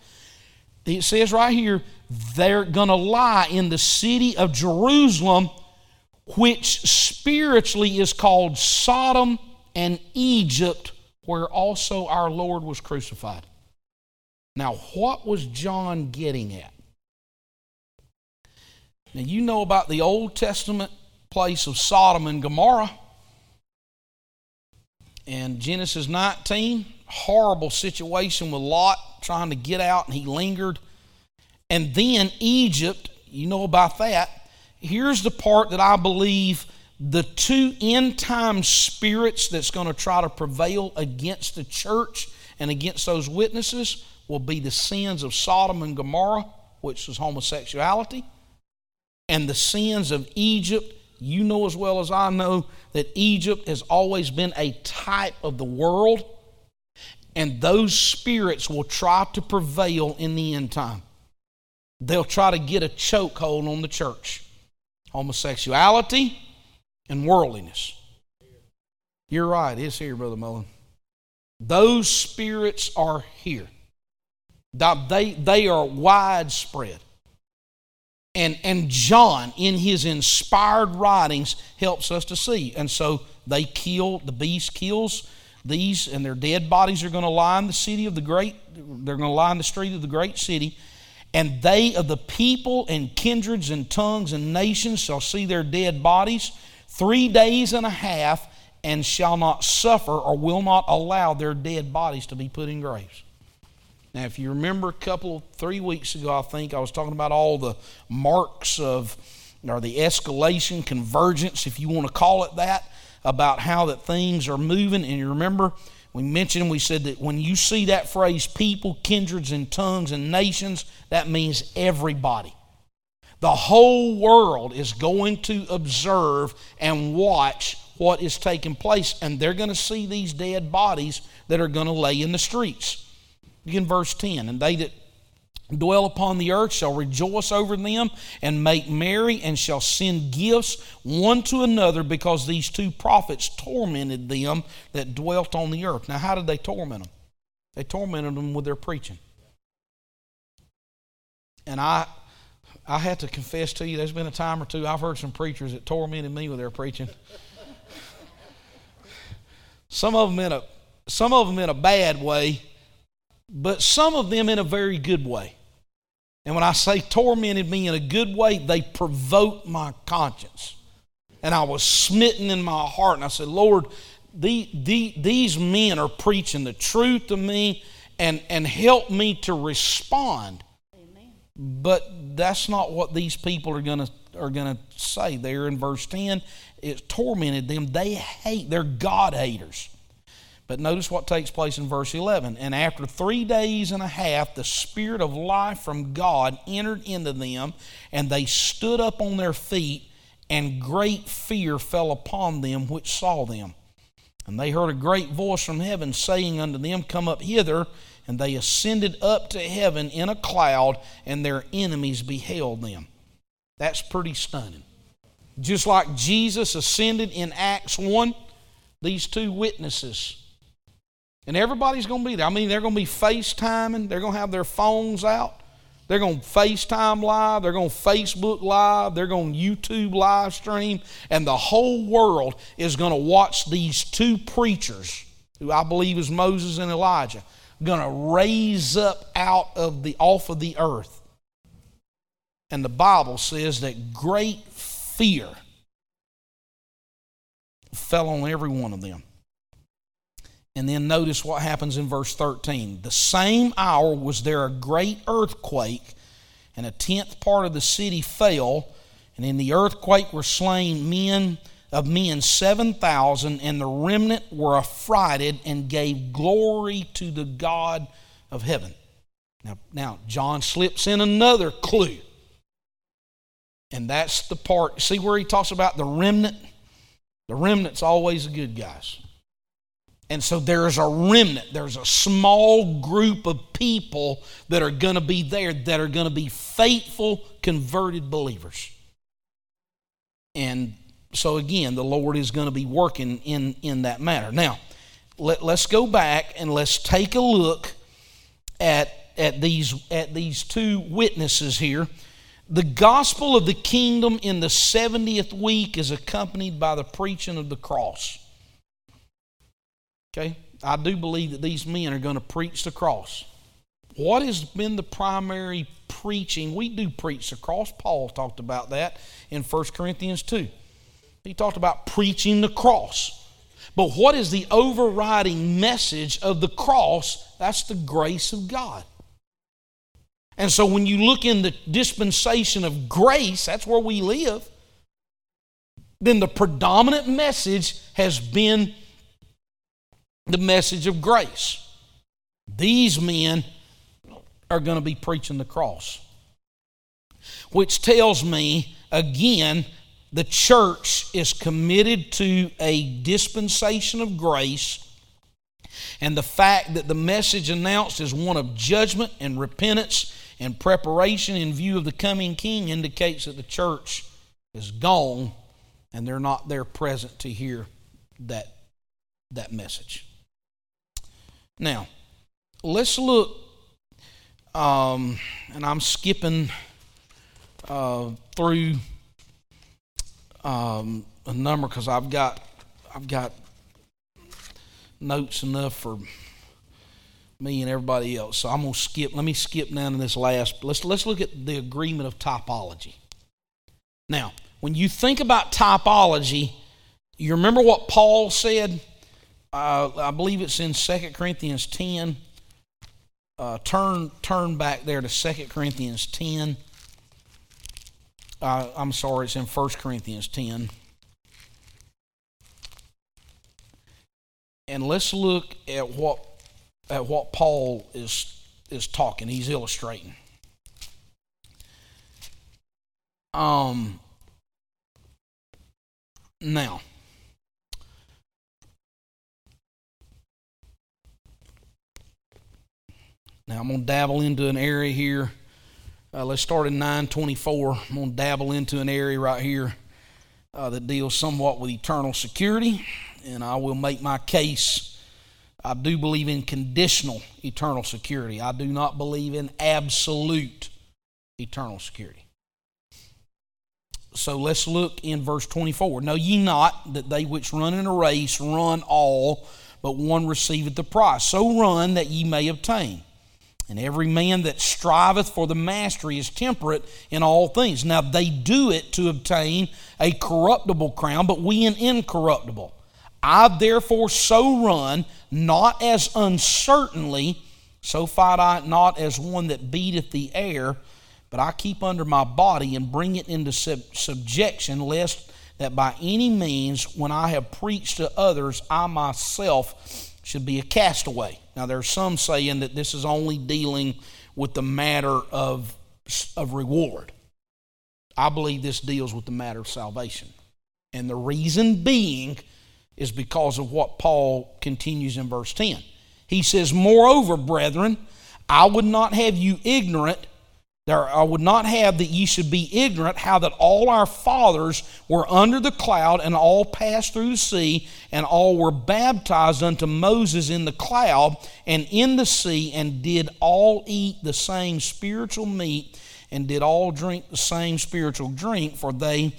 It says right here, they're going to lie in the city of Jerusalem which spiritually is called Sodom and Egypt, where also our Lord was crucified. Now, what was John getting at? Now, you know about the Old Testament place of Sodom and Gomorrah. And Genesis 19, horrible situation with Lot trying to get out, and he lingered. And then Egypt, you know about that here's the part that I believe the two end time spirits that's going to try to prevail against the church and against those witnesses will be the sins of Sodom and Gomorrah, which was homosexuality, and the sins of Egypt. You know as well as I know that Egypt has always been a type of the world, and those spirits will try to prevail in the end time. They'll try to get a chokehold on the church homosexuality, and worldliness. You're right, it's here, Brother Mullen. Those spirits are here. They, they are widespread. And, and John, in his inspired writings, helps us to see. And so they kill, the beast kills these, and their dead bodies are going to lie in the city of the great, they're going to lie in the street of the great city and they of the people and kindreds and tongues and nations shall see their dead bodies three days and a half and shall not suffer or will not allow their dead bodies to be put in graves. Now, if you remember a couple, three weeks ago, I think I was talking about all the marks of, or the escalation, convergence, if you want to call it that, about how that things are moving. And you remember we mentioned, we said that when you see that phrase, people, kindreds, and tongues and nations, that means everybody. The whole world is going to observe and watch what is taking place, and they're going to see these dead bodies that are going to lay in the streets. In verse 10, and they that dwell upon the earth shall rejoice over them and make merry and shall send gifts one to another because these two prophets tormented them that dwelt on the earth. Now, how did they torment them? They tormented them with their preaching. And I, I had to confess to you, there's been a time or two I've heard some preachers that tormented me with their preaching. some of them in a, some of them in a bad way, but some of them in a very good way. And when I say tormented me in a good way, they provoked my conscience. And I was smitten in my heart. And I said, Lord, the, the, these men are preaching the truth to me and, and help me to respond. Amen. But that's not what these people are going to are going to say there in verse 10 it tormented them they hate they're god haters but notice what takes place in verse 11. And after three days and a half, the Spirit of life from God entered into them, and they stood up on their feet, and great fear fell upon them which saw them. And they heard a great voice from heaven saying unto them, Come up hither. And they ascended up to heaven in a cloud, and their enemies beheld them. That's pretty stunning. Just like Jesus ascended in Acts 1, these two witnesses and everybody's going to be there. I mean, they're going to be FaceTiming, they're going to have their phones out. They're going to FaceTime live. They're going to Facebook live. They're going to YouTube live stream. And the whole world is going to watch these two preachers, who I believe is Moses and Elijah, going to raise up out of the off of the earth. And the Bible says that great fear fell on every one of them. And then notice what happens in verse 13. The same hour was there a great earthquake, and a tenth part of the city fell, and in the earthquake were slain men of men 7,000, and the remnant were affrighted and gave glory to the God of heaven. Now, now John slips in another clue. And that's the part. See where he talks about the remnant? The remnant's always the good guys. And so there's a remnant, there's a small group of people that are going to be there that are going to be faithful, converted believers. And so again, the Lord is going to be working in, in that manner. Now, let, let's go back and let's take a look at, at, these, at these two witnesses here. The gospel of the kingdom in the 70th week is accompanied by the preaching of the cross. Okay? I do believe that these men are going to preach the cross. What has been the primary preaching? We do preach the cross. Paul talked about that in 1 Corinthians 2. He talked about preaching the cross. But what is the overriding message of the cross? That's the grace of God. And so when you look in the dispensation of grace, that's where we live, then the predominant message has been the message of grace. These men are going to be preaching the cross. Which tells me, again, the church is committed to a dispensation of grace. And the fact that the message announced is one of judgment and repentance and preparation in view of the coming king indicates that the church is gone and they're not there present to hear that, that message. Now, let's look, um, and I'm skipping uh, through um, a number because I've got I've got notes enough for me and everybody else. So I'm gonna skip. Let me skip down to this last. Let's let's look at the agreement of typology. Now, when you think about typology, you remember what Paul said uh, I believe it's in 2 Corinthians 10. Uh, turn, turn back there to 2 Corinthians 10. Uh, I'm sorry, it's in 1 Corinthians 10. And let's look at what at what Paul is is talking. He's illustrating. Um now Now I'm going to dabble into an area here Uh, let's start in 924. I'm going to dabble into an area right here uh, that deals somewhat with eternal security, and I will make my case. I do believe in conditional eternal security. I do not believe in absolute eternal security. So let's look in verse 24. Know ye not that they which run in a race run all, but one receiveth the prize? So run that ye may obtain. And every man that striveth for the mastery is temperate in all things. Now they do it to obtain a corruptible crown, but we an incorruptible. I therefore so run, not as uncertainly, so fight I not as one that beateth the air, but I keep under my body and bring it into sub- subjection, lest that by any means, when I have preached to others, I myself should be a castaway. Now, there are some saying that this is only dealing with the matter of, of reward. I believe this deals with the matter of salvation. And the reason being is because of what Paul continues in verse 10. He says, Moreover, brethren, I would not have you ignorant there, I would not have that ye should be ignorant how that all our fathers were under the cloud and all passed through the sea and all were baptized unto Moses in the cloud and in the sea and did all eat the same spiritual meat and did all drink the same spiritual drink for they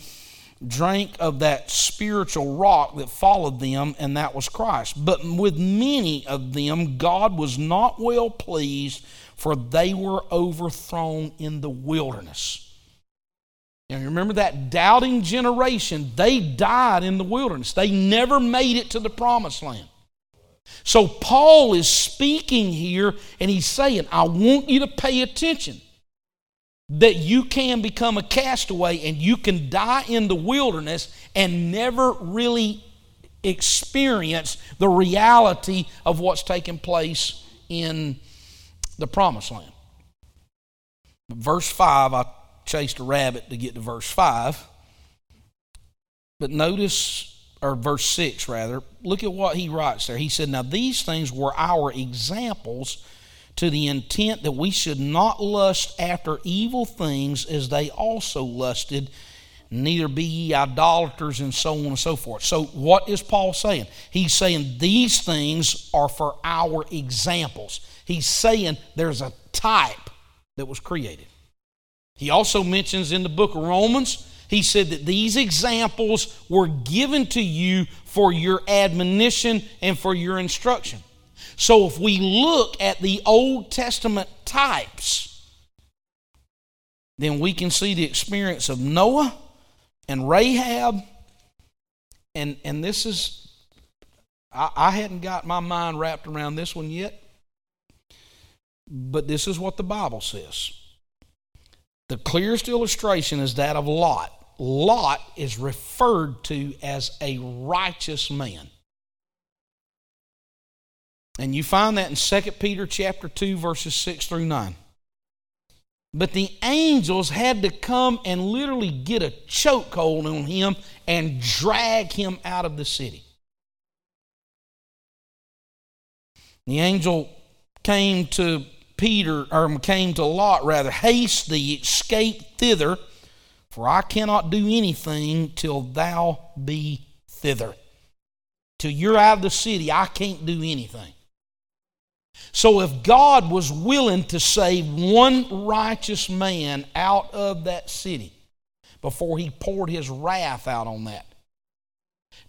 drank of that spiritual rock that followed them and that was Christ. But with many of them God was not well pleased for they were overthrown in the wilderness. Now, you remember that doubting generation, they died in the wilderness. They never made it to the promised land. So, Paul is speaking here and he's saying, I want you to pay attention that you can become a castaway and you can die in the wilderness and never really experience the reality of what's taking place in the promised land. Verse 5, I chased a rabbit to get to verse 5. But notice, or verse 6 rather, look at what he writes there. He said, Now these things were our examples to the intent that we should not lust after evil things as they also lusted, neither be ye idolaters, and so on and so forth. So, what is Paul saying? He's saying these things are for our examples. He's saying there's a type that was created. He also mentions in the book of Romans, he said that these examples were given to you for your admonition and for your instruction. So if we look at the Old Testament types, then we can see the experience of Noah and Rahab. And, and this is, I, I hadn't got my mind wrapped around this one yet. But this is what the Bible says. The clearest illustration is that of Lot. Lot is referred to as a righteous man. And you find that in 2 Peter chapter 2 verses 6 through 9. But the angels had to come and literally get a chokehold on him and drag him out of the city. The angel came to Peter, or came to Lot rather, haste thee, escape thither, for I cannot do anything till thou be thither. Till you're out of the city, I can't do anything. So if God was willing to save one righteous man out of that city before he poured his wrath out on that,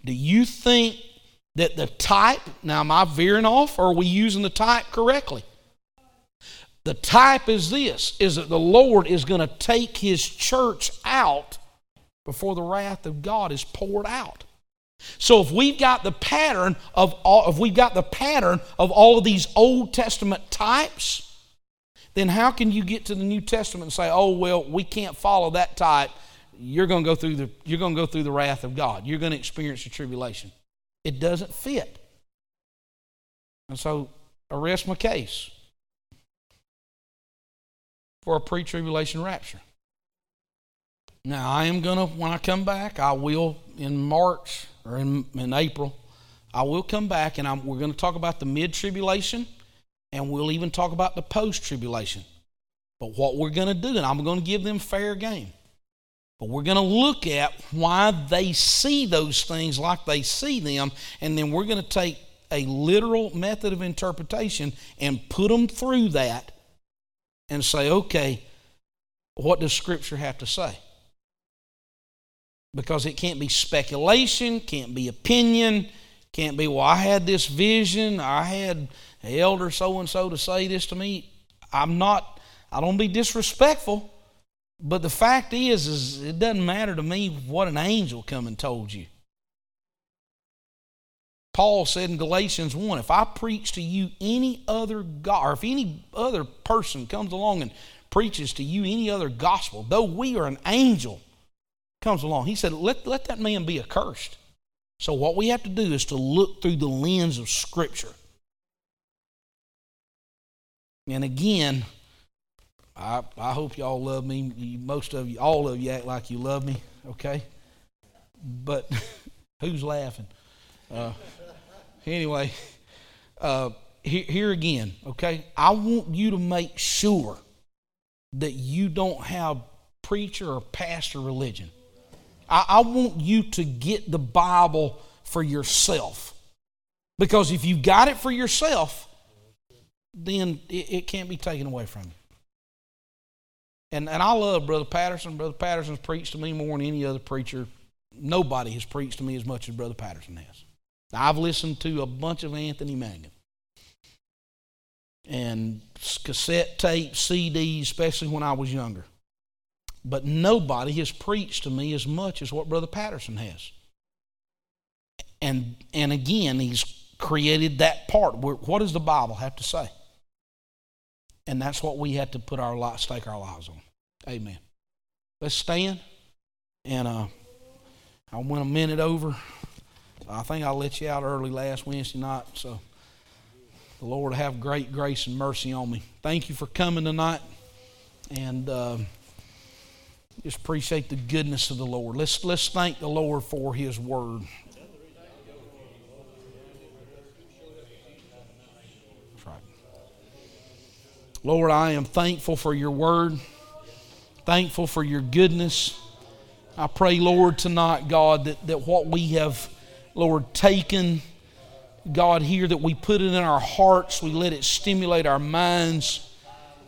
do you think that the type, now am I veering off or are we using the type correctly? The type is this is that the Lord is going to take his church out before the wrath of God is poured out. So if we've got the pattern of all, if we've got the pattern of all of these Old Testament types, then how can you get to the New Testament and say, "Oh well, we can't follow that type. You're going to go through the you're going to go through the wrath of God. You're going to experience the tribulation." It doesn't fit. And so arrest my case for a pre tribulation rapture. Now, I am going to, when I come back, I will in March or in, in April, I will come back and I'm, we're going to talk about the mid tribulation and we'll even talk about the post tribulation. But what we're going to do, and I'm going to give them fair game, but we're going to look at why they see those things like they see them, and then we're going to take a literal method of interpretation and put them through that and say, okay, what does Scripture have to say? Because it can't be speculation, can't be opinion, can't be, well, I had this vision, I had elder so and so to say this to me. I'm not, I don't be disrespectful, but the fact is, is it doesn't matter to me what an angel come and told you. Paul said in Galatians 1 if I preach to you any other God, or if any other person comes along and preaches to you any other gospel, though we are an angel, comes along, he said, let, let that man be accursed. So, what we have to do is to look through the lens of Scripture. And again, I, I hope y'all love me. Most of you, all of you act like you love me, okay? But who's laughing? Uh, anyway, uh, here, here again, okay? I want you to make sure that you don't have preacher or pastor religion. I, I want you to get the Bible for yourself. Because if you've got it for yourself, then it, it can't be taken away from you. And, and I love Brother Patterson. Brother Patterson's preached to me more than any other preacher. Nobody has preached to me as much as Brother Patterson has. I've listened to a bunch of Anthony Mangun and cassette tapes, CDs, especially when I was younger. But nobody has preached to me as much as what Brother Patterson has. And, and again, he's created that part. Where, what does the Bible have to say? And that's what we have to put our lives, stake our lives on. Amen. Let's stand. And uh, I went a minute over. I think I let you out early last Wednesday night. So the Lord have great grace and mercy on me. Thank you for coming tonight. And. Uh, just appreciate the goodness of the Lord. Let's, let's thank the Lord for His word. Right. Lord, I am thankful for your word, thankful for your goodness. I pray, Lord, tonight, God, that, that what we have, Lord, taken, God, here, that we put it in our hearts, we let it stimulate our minds,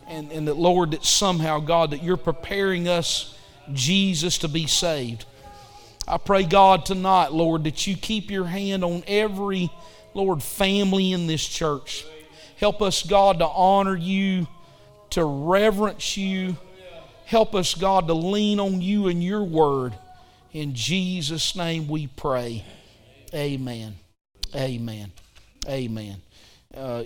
and, and that, Lord, that somehow, God, that you're preparing us Jesus to be saved. I pray, God, tonight, Lord, that you keep your hand on every, Lord, family in this church. Help us, God, to honor you, to reverence you. Help us, God, to lean on you and your word. In Jesus' name we pray. Amen. Amen. Amen. Uh,